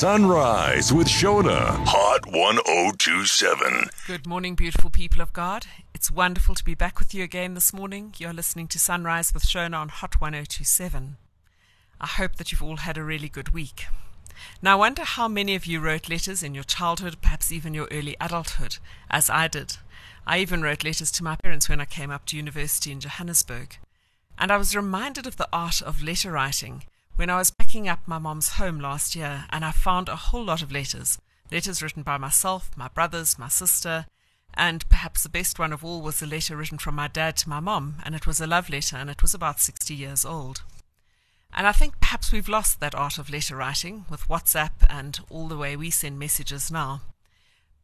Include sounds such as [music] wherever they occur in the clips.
Sunrise with Shona. Hot 1027. Good morning, beautiful people of God. It's wonderful to be back with you again this morning. You're listening to Sunrise with Shona on Hot 1027. I hope that you've all had a really good week. Now, I wonder how many of you wrote letters in your childhood, perhaps even your early adulthood, as I did. I even wrote letters to my parents when I came up to university in Johannesburg. And I was reminded of the art of letter writing when I was packing up my mom's home last year and I found a whole lot of letters. Letters written by myself, my brothers, my sister, and perhaps the best one of all was a letter written from my dad to my mom, and it was a love letter, and it was about 60 years old. And I think perhaps we've lost that art of letter writing with WhatsApp and all the way we send messages now.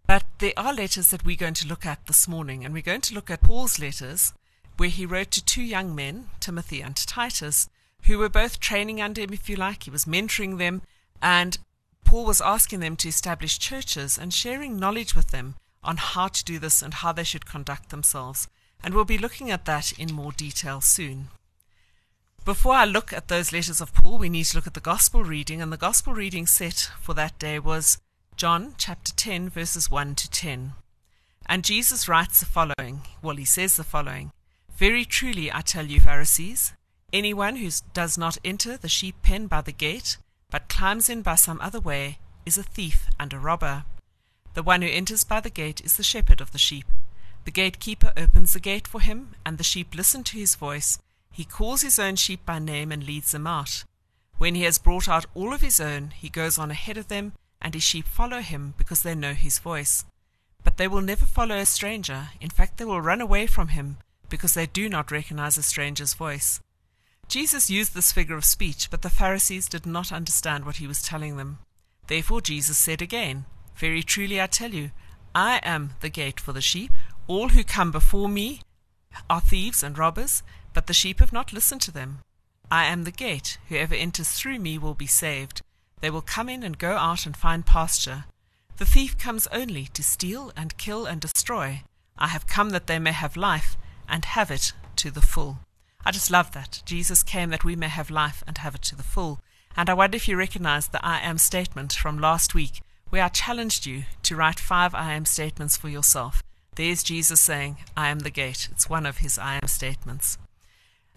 But there are letters that we're going to look at this morning, and we're going to look at Paul's letters, where he wrote to two young men, Timothy and Titus, who were both training under him, if you like. He was mentoring them, and Paul was asking them to establish churches and sharing knowledge with them on how to do this and how they should conduct themselves. And we'll be looking at that in more detail soon. Before I look at those letters of Paul, we need to look at the gospel reading, and the gospel reading set for that day was John chapter 10, verses 1 to 10. And Jesus writes the following well, he says the following Very truly I tell you, Pharisees, Anyone who does not enter the sheep pen by the gate, but climbs in by some other way, is a thief and a robber. The one who enters by the gate is the shepherd of the sheep. The gatekeeper opens the gate for him, and the sheep listen to his voice. He calls his own sheep by name and leads them out. When he has brought out all of his own, he goes on ahead of them, and his sheep follow him because they know his voice. But they will never follow a stranger. In fact, they will run away from him because they do not recognize a stranger's voice. Jesus used this figure of speech, but the Pharisees did not understand what he was telling them. Therefore Jesus said again, Very truly I tell you, I am the gate for the sheep. All who come before me are thieves and robbers, but the sheep have not listened to them. I am the gate. Whoever enters through me will be saved. They will come in and go out and find pasture. The thief comes only to steal and kill and destroy. I have come that they may have life and have it to the full. I just love that. Jesus came that we may have life and have it to the full. And I wonder if you recognize the I am statement from last week, where I challenged you to write five I am statements for yourself. There's Jesus saying, I am the gate. It's one of his I am statements.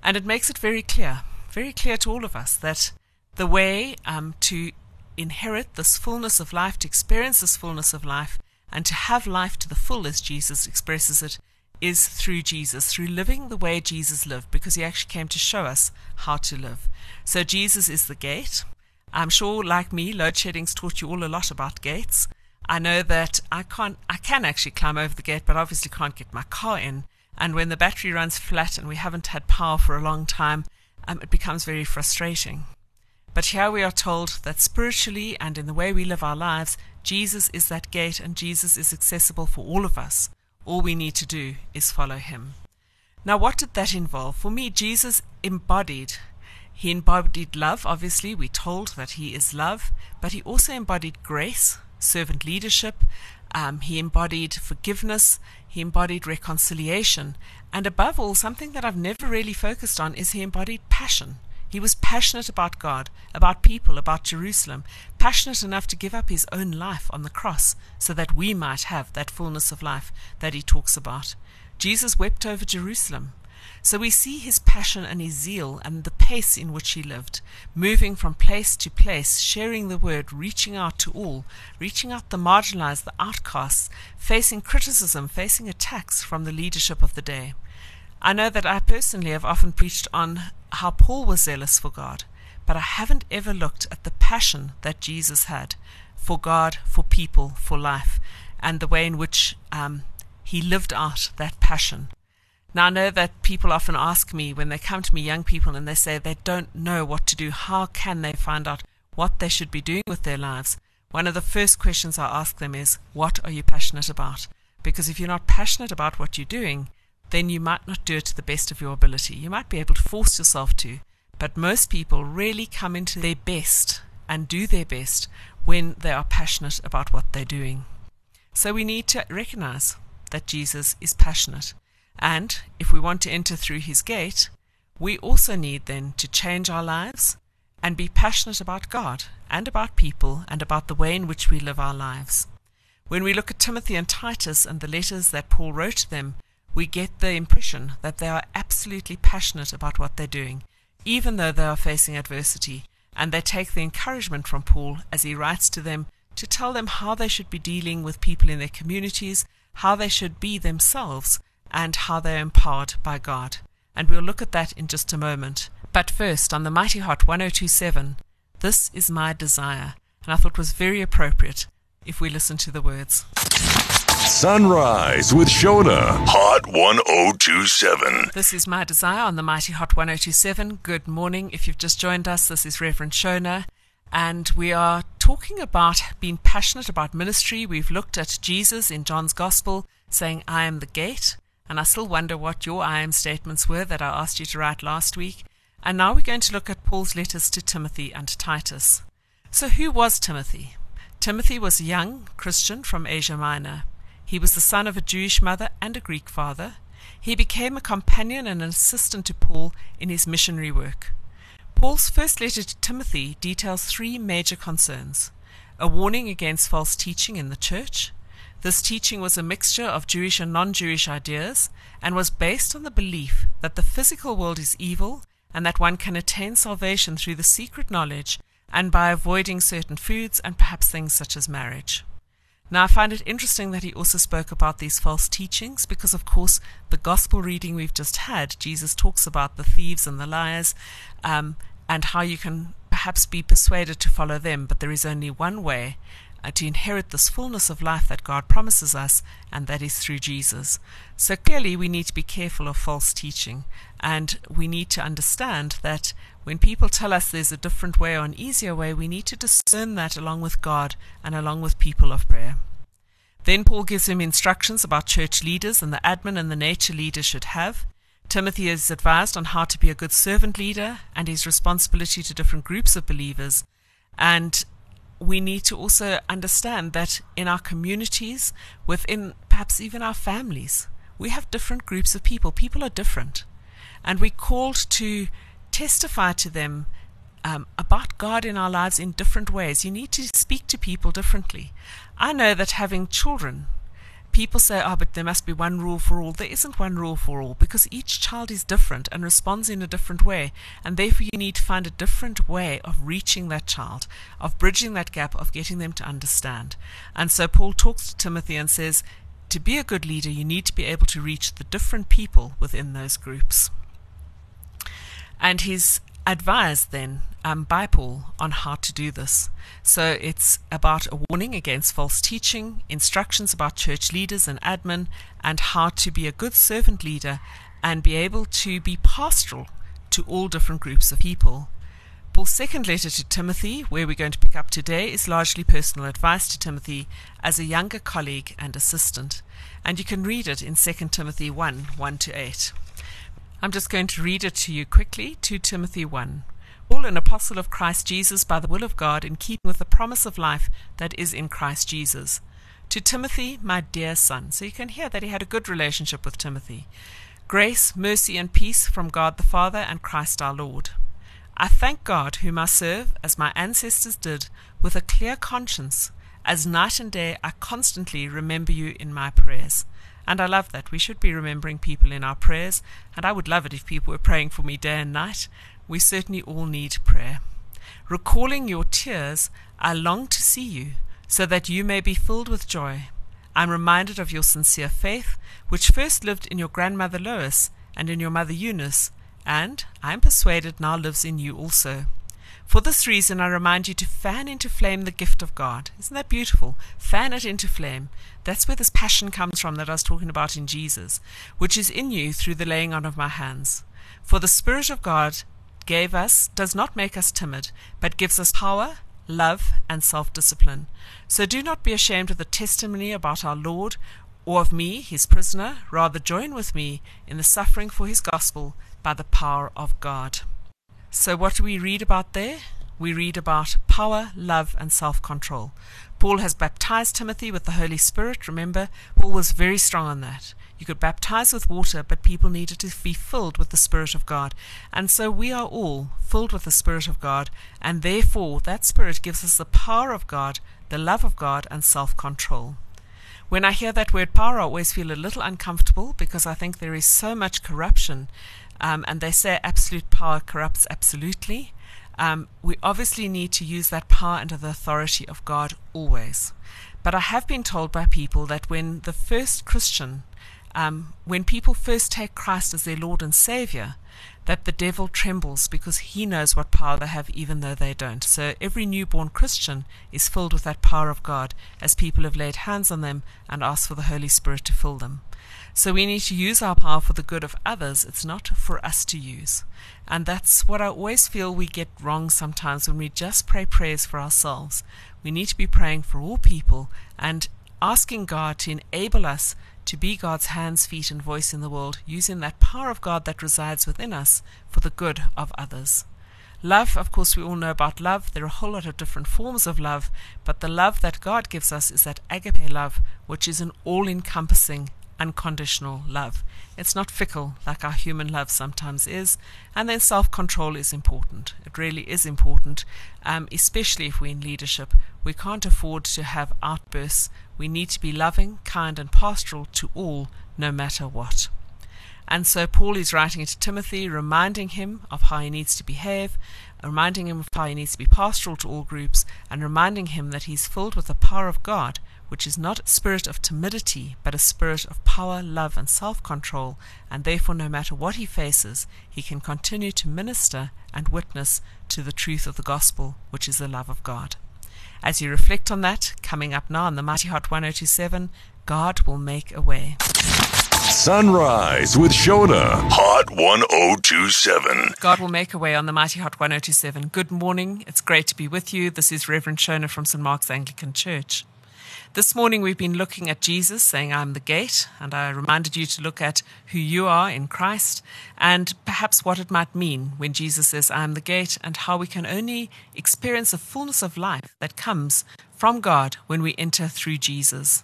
And it makes it very clear, very clear to all of us, that the way um, to inherit this fullness of life, to experience this fullness of life, and to have life to the full, as Jesus expresses it, is through Jesus, through living the way Jesus lived, because he actually came to show us how to live. So Jesus is the gate. I'm sure, like me, load shedding's taught you all a lot about gates. I know that I can't, I can actually climb over the gate, but obviously can't get my car in. And when the battery runs flat and we haven't had power for a long time, um, it becomes very frustrating. But here we are told that spiritually and in the way we live our lives, Jesus is that gate and Jesus is accessible for all of us. All we need to do is follow him. Now, what did that involve? For me, Jesus embodied. He embodied love, obviously, we're told that he is love, but he also embodied grace, servant leadership, um, he embodied forgiveness, he embodied reconciliation, and above all, something that I've never really focused on is he embodied passion. He was passionate about God, about people, about Jerusalem, passionate enough to give up his own life on the cross so that we might have that fullness of life that he talks about. Jesus wept over Jerusalem. So we see his passion and his zeal and the pace in which he lived, moving from place to place, sharing the word, reaching out to all, reaching out the marginalized, the outcasts, facing criticism, facing attacks from the leadership of the day. I know that I personally have often preached on how Paul was zealous for God, but I haven't ever looked at the passion that Jesus had for God, for people, for life, and the way in which um, he lived out that passion. Now, I know that people often ask me when they come to me, young people, and they say they don't know what to do. How can they find out what they should be doing with their lives? One of the first questions I ask them is, What are you passionate about? Because if you're not passionate about what you're doing, then you might not do it to the best of your ability. You might be able to force yourself to, but most people really come into their best and do their best when they are passionate about what they're doing. So we need to recognize that Jesus is passionate. And if we want to enter through his gate, we also need then to change our lives and be passionate about God and about people and about the way in which we live our lives. When we look at Timothy and Titus and the letters that Paul wrote to them, we get the impression that they are absolutely passionate about what they're doing, even though they are facing adversity, and they take the encouragement from Paul as he writes to them to tell them how they should be dealing with people in their communities, how they should be themselves, and how they are empowered by God. And we'll look at that in just a moment. But first, on the Mighty Hot 1027, this is my desire, and I thought was very appropriate if we listen to the words. Sunrise with Shona, Hot 1027. This is my desire on the Mighty Hot 1027. Good morning. If you've just joined us, this is Reverend Shona, and we are talking about being passionate about ministry. We've looked at Jesus in John's Gospel saying, I am the gate, and I still wonder what your I am statements were that I asked you to write last week. And now we're going to look at Paul's letters to Timothy and Titus. So, who was Timothy? Timothy was a young Christian from Asia Minor. He was the son of a Jewish mother and a Greek father. He became a companion and an assistant to Paul in his missionary work. Paul's first letter to Timothy details three major concerns a warning against false teaching in the church. This teaching was a mixture of Jewish and non Jewish ideas and was based on the belief that the physical world is evil and that one can attain salvation through the secret knowledge and by avoiding certain foods and perhaps things such as marriage. Now, I find it interesting that he also spoke about these false teachings because, of course, the gospel reading we've just had, Jesus talks about the thieves and the liars um, and how you can perhaps be persuaded to follow them, but there is only one way uh, to inherit this fullness of life that God promises us, and that is through Jesus. So clearly, we need to be careful of false teaching, and we need to understand that when people tell us there's a different way or an easier way, we need to discern that along with God and along with people of prayer. Then Paul gives him instructions about church leaders and the admin and the nature leaders should have. Timothy is advised on how to be a good servant leader and his responsibility to different groups of believers. And we need to also understand that in our communities, within perhaps even our families, we have different groups of people. People are different. And we're called to testify to them um, about God in our lives in different ways. You need to speak to people differently. I know that having children, people say, oh, but there must be one rule for all. There isn't one rule for all because each child is different and responds in a different way. And therefore, you need to find a different way of reaching that child, of bridging that gap, of getting them to understand. And so, Paul talks to Timothy and says, to be a good leader, you need to be able to reach the different people within those groups. And he's advised then um, by Paul on how to do this. So it's about a warning against false teaching, instructions about church leaders and admin, and how to be a good servant leader and be able to be pastoral to all different groups of people. Paul's second letter to Timothy, where we're going to pick up today, is largely personal advice to Timothy as a younger colleague and assistant. And you can read it in 2 Timothy 1 1 to 8. I'm just going to read it to you quickly 2 Timothy 1. Paul, an apostle of Christ Jesus by the will of God, in keeping with the promise of life that is in Christ Jesus. To Timothy, my dear son. So you can hear that he had a good relationship with Timothy. Grace, mercy, and peace from God the Father and Christ our Lord. I thank God, whom I serve, as my ancestors did, with a clear conscience, as night and day I constantly remember you in my prayers. And I love that. We should be remembering people in our prayers, and I would love it if people were praying for me day and night. We certainly all need prayer. Recalling your tears, I long to see you, so that you may be filled with joy. I'm reminded of your sincere faith, which first lived in your grandmother Lois and in your mother Eunice, and, I am persuaded, now lives in you also. For this reason, I remind you to fan into flame the gift of God. Isn't that beautiful? Fan it into flame. That's where this passion comes from that I was talking about in Jesus, which is in you through the laying on of my hands. For the Spirit of God gave us does not make us timid, but gives us power, love, and self discipline. So do not be ashamed of the testimony about our Lord or of me, his prisoner. Rather, join with me in the suffering for his gospel by the power of God. So, what do we read about there? we read about power, love, and self control. Paul has baptized Timothy with the Holy Spirit. Remember, Paul was very strong on that. You could baptize with water, but people needed to be filled with the Spirit of God. And so we are all filled with the Spirit of God, and therefore that Spirit gives us the power of God, the love of God, and self control. When I hear that word power, I always feel a little uncomfortable because I think there is so much corruption. Um, and they say absolute power corrupts absolutely. Um, we obviously need to use that power under the authority of God always. But I have been told by people that when the first Christian, um, when people first take Christ as their Lord and Savior, that the devil trembles because he knows what power they have, even though they don't. So every newborn Christian is filled with that power of God as people have laid hands on them and asked for the Holy Spirit to fill them. So we need to use our power for the good of others. It's not for us to use. And that's what I always feel we get wrong sometimes when we just pray prayers for ourselves. We need to be praying for all people and asking God to enable us to be God's hands, feet, and voice in the world, using that power of God that resides within us for the good of others. Love, of course, we all know about love. There are a whole lot of different forms of love, but the love that God gives us is that agape love, which is an all encompassing, unconditional love. It's not fickle like our human love sometimes is. And then self control is important. It really is important, um, especially if we're in leadership. We can't afford to have outbursts we need to be loving, kind, and pastoral to all, no matter what. And so Paul is writing to Timothy, reminding him of how he needs to behave, reminding him of how he needs to be pastoral to all groups, and reminding him that he's filled with the power of God, which is not a spirit of timidity, but a spirit of power, love, and self control, and therefore, no matter what he faces, he can continue to minister and witness to the truth of the gospel, which is the love of God. As you reflect on that, coming up now on the Mighty Hot 1027, God will make a way. Sunrise with Shona, Hot 1027. God will make a way on the Mighty Hot 1027. Good morning. It's great to be with you. This is Reverend Shona from St. Mark's Anglican Church. This morning we've been looking at Jesus saying, I'm the gate, and I reminded you to look at who you are in Christ and perhaps what it might mean when Jesus says, I am the gate, and how we can only experience the fullness of life that comes from God when we enter through Jesus.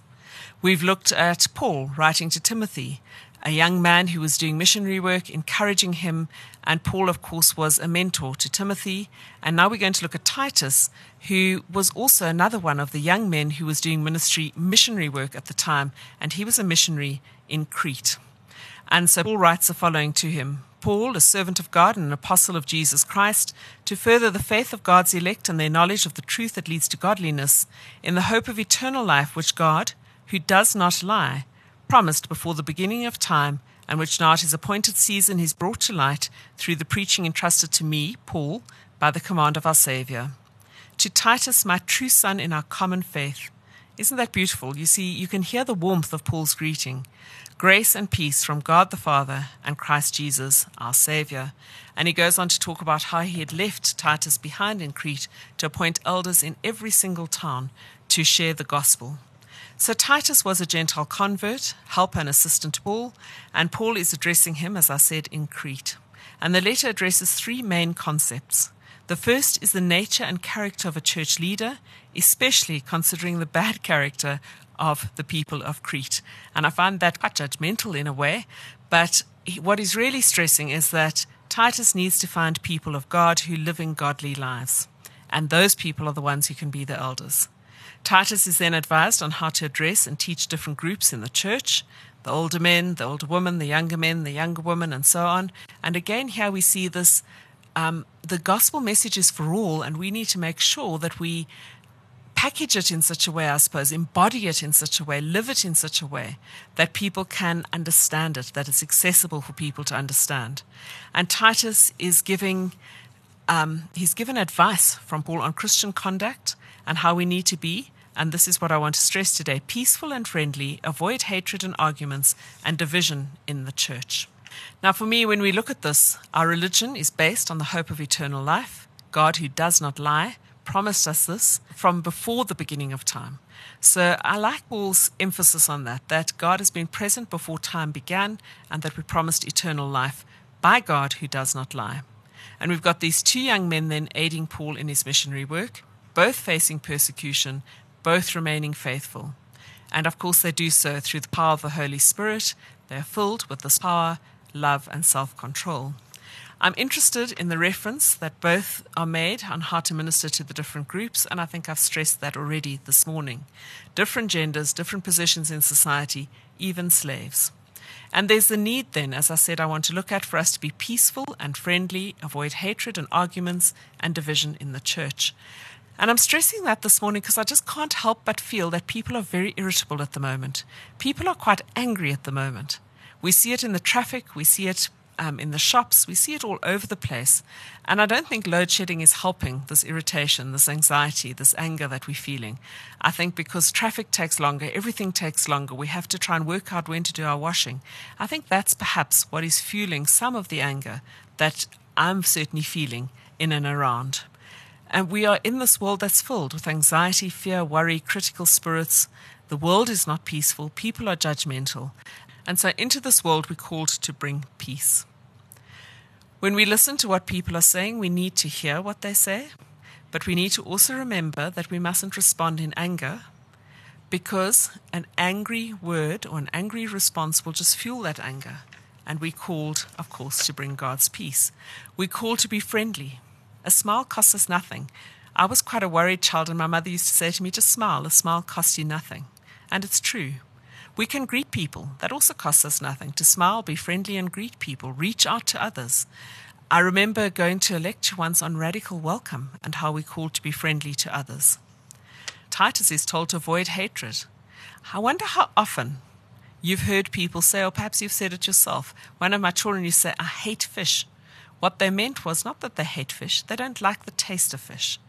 We've looked at Paul writing to Timothy a young man who was doing missionary work, encouraging him. And Paul, of course, was a mentor to Timothy. And now we're going to look at Titus, who was also another one of the young men who was doing ministry, missionary work at the time. And he was a missionary in Crete. And so Paul writes the following to him Paul, a servant of God and an apostle of Jesus Christ, to further the faith of God's elect and their knowledge of the truth that leads to godliness, in the hope of eternal life, which God, who does not lie, promised before the beginning of time, and which now at his appointed season he's brought to light through the preaching entrusted to me, Paul, by the command of our Saviour. To Titus, my true son in our common faith. Isn't that beautiful? You see, you can hear the warmth of Paul's greeting. Grace and peace from God the Father and Christ Jesus, our Saviour. And he goes on to talk about how he had left Titus behind in Crete to appoint elders in every single town to share the gospel. So Titus was a Gentile convert, helper and assistant to Paul, and Paul is addressing him, as I said, in Crete. And the letter addresses three main concepts. The first is the nature and character of a church leader, especially considering the bad [laughs] character of the people of Crete. And I find that quite judgmental in a way, but what he's really stressing is that Titus needs to find people of God who live in godly lives. And those people are the ones who can be the elders. Titus is then advised on how to address and teach different groups in the church the older men, the older women, the younger men, the younger women, and so on. And again, here we see this um, the gospel message is for all, and we need to make sure that we package it in such a way, I suppose, embody it in such a way, live it in such a way that people can understand it, that it's accessible for people to understand. And Titus is giving, um, he's given advice from Paul on Christian conduct and how we need to be and this is what I want to stress today peaceful and friendly, avoid hatred and arguments and division in the church. Now, for me, when we look at this, our religion is based on the hope of eternal life. God, who does not lie, promised us this from before the beginning of time. So I like Paul's emphasis on that, that God has been present before time began and that we promised eternal life by God who does not lie. And we've got these two young men then aiding Paul in his missionary work, both facing persecution, both remaining faithful. And of course, they do so through the power of the Holy Spirit. They are filled with this power, love, and self control. I'm interested in the reference that both are made on how to minister to the different groups, and I think I've stressed that already this morning. Different genders, different positions in society, even slaves. And there's the need, then, as I said, I want to look at for us to be peaceful and friendly, avoid hatred and arguments and division in the church. And I'm stressing that this morning because I just can't help but feel that people are very irritable at the moment. People are quite angry at the moment. We see it in the traffic, we see it um, in the shops. We see it all over the place. And I don't think load shedding is helping this irritation, this anxiety, this anger that we're feeling. I think because traffic takes longer, everything takes longer, we have to try and work out when to do our washing. I think that's perhaps what is fueling some of the anger that I'm certainly feeling in and around. And we are in this world that's filled with anxiety, fear, worry, critical spirits. The world is not peaceful. People are judgmental. And so into this world, we're called to bring peace. When we listen to what people are saying, we need to hear what they say, but we need to also remember that we mustn't respond in anger because an angry word or an angry response will just fuel that anger. And we're called, of course, to bring God's peace. We're called to be friendly. A smile costs us nothing. I was quite a worried child, and my mother used to say to me, just smile, a smile costs you nothing. And it's true. We can greet people. That also costs us nothing. To smile, be friendly, and greet people. Reach out to others. I remember going to a lecture once on radical welcome and how we're called to be friendly to others. Titus is told to avoid hatred. I wonder how often you've heard people say, or perhaps you've said it yourself. One of my children used to say, I hate fish. What they meant was not that they hate fish, they don't like the taste of fish.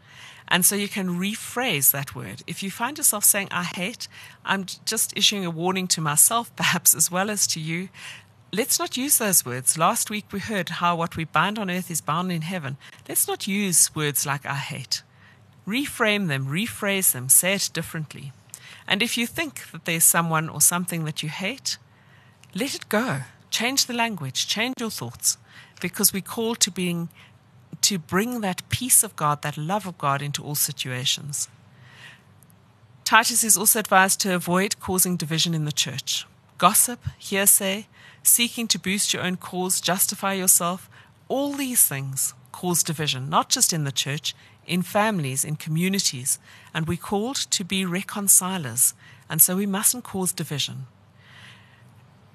And so you can rephrase that word. If you find yourself saying, I hate, I'm just issuing a warning to myself, [laughs] perhaps, as well as to you. Let's not use those words. Last week we heard how what we bind on earth is bound in heaven. Let's not use words like I hate. Reframe them, rephrase them, say it differently. And if you think that there's someone or something that you hate, let it go. Change the language, change your thoughts, because we call to being to bring that peace of God, that love of God into all situations. Titus is also advised to avoid causing division in the church. Gossip, hearsay, seeking to boost your own cause, justify yourself, all these things cause division, not just in the church, in families, in communities. And we're called to be reconcilers, and so we mustn't cause division.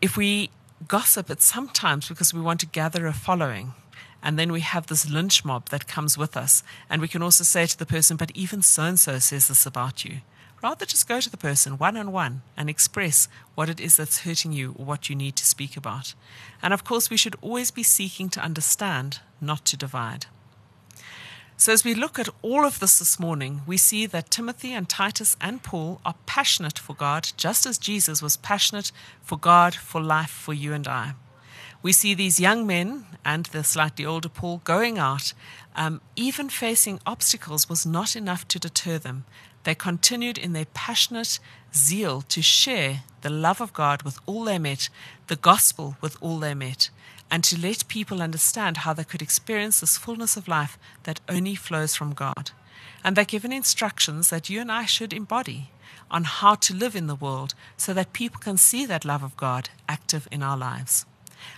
If we gossip, it's sometimes because we want to gather a following and then we have this lynch mob that comes with us. And we can also say to the person, but even so and so says this about you. Rather just go to the person one on one and express what it is that's hurting you or what you need to speak about. And of course, we should always be seeking to understand, not to divide. So, as we look at all of this this morning, we see that Timothy and Titus and Paul are passionate for God, just as Jesus was passionate for God, for life, for you and I we see these young men and the slightly older Paul going out. Um, even facing obstacles was not enough to deter them. They continued in their passionate zeal to share the love of God with all they met, the gospel with all they met, and to let people understand how they could experience this fullness of life that only flows from God. And they're given instructions that you and I should embody on how to live in the world so that people can see that love of God active in our lives.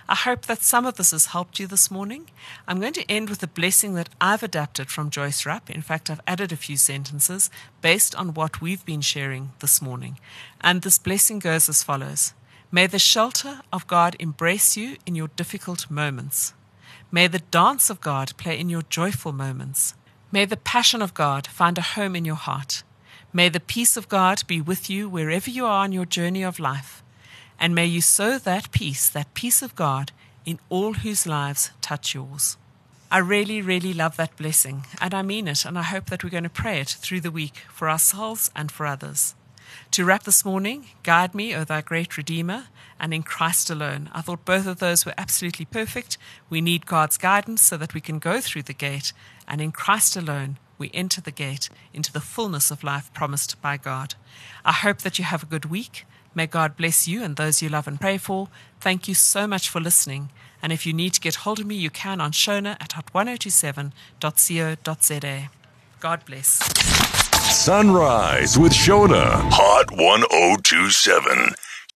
I hope that some of this has helped you this morning. I'm going to end with a blessing that I've adapted from Joyce Rupp. In fact, I've added a few sentences based on what we've been sharing this morning. And this blessing goes as follows May the shelter of God embrace you in your difficult moments. May the dance of God play in your joyful moments. May the passion of God find a home in your heart. May the peace of God be with you wherever you are on your journey of life. And may you sow that peace, that peace of God, in all whose lives touch yours. I really, really love that blessing, and I mean it, and I hope that we're going to pray it through the week for ourselves and for others. To wrap this morning, guide me, O thy great Redeemer, and in Christ alone. I thought both of those were absolutely perfect. We need God's guidance so that we can go through the gate, and in Christ alone, we enter the gate into the fullness of life promised by God. I hope that you have a good week May God bless you and those you love and pray for. Thank you so much for listening. And if you need to get hold of me, you can on Shona at hot1027.co.za. God bless. Sunrise with Shona. Hot 1027.